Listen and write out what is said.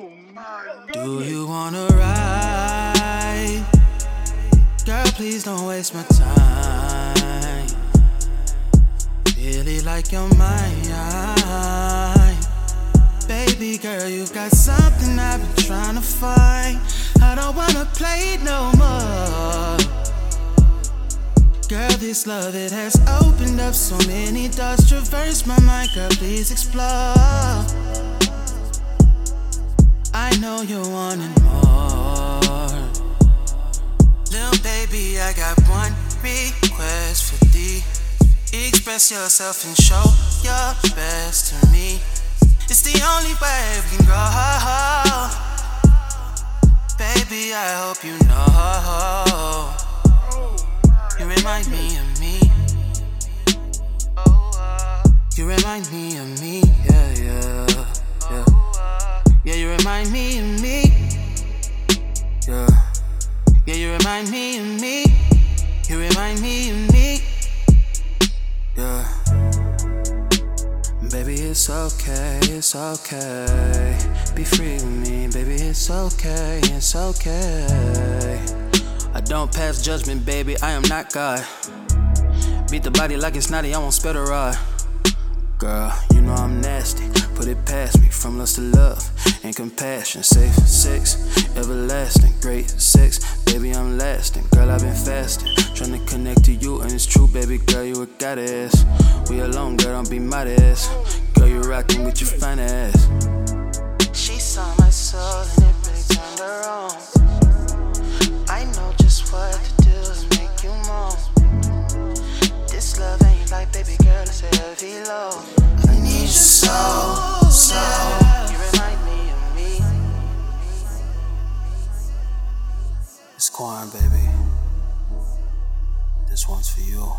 Oh, Do you wanna ride? Girl, please don't waste my time. Really like your mind. Baby girl, you've got something I've been trying to find. I don't wanna play it no more. Girl, this love, it has opened up so many doors. Traverse my mind, girl, please explore. Know you're wanting more. Little baby, I got one request for thee. Express yourself and show your best to me. It's the only way we can grow. Baby, I hope you know. You remind me of me. You remind me of me, yeah, yeah, yeah. Yeah, you remind me remind me of me. You remind me of me. Yeah. Baby, it's okay, it's okay. Be free with me, baby, it's okay, it's okay. I don't pass judgment, baby, I am not God. Beat the body like it's naughty, I won't spell the rod. Girl, you know I'm nasty. It past me from lust to love and compassion. Safe sex, everlasting, great sex. Baby, I'm lasting. Girl, I've been fasting. Trying to connect to you, and it's true, baby girl, you a goddess. We alone, girl, don't be modest. Girl, you rocking with your fine ass. She saw my soul and it really turned her on. I know just what to do to make you moan. This love ain't like baby girl, it's heavy load. Baby. This one's for you.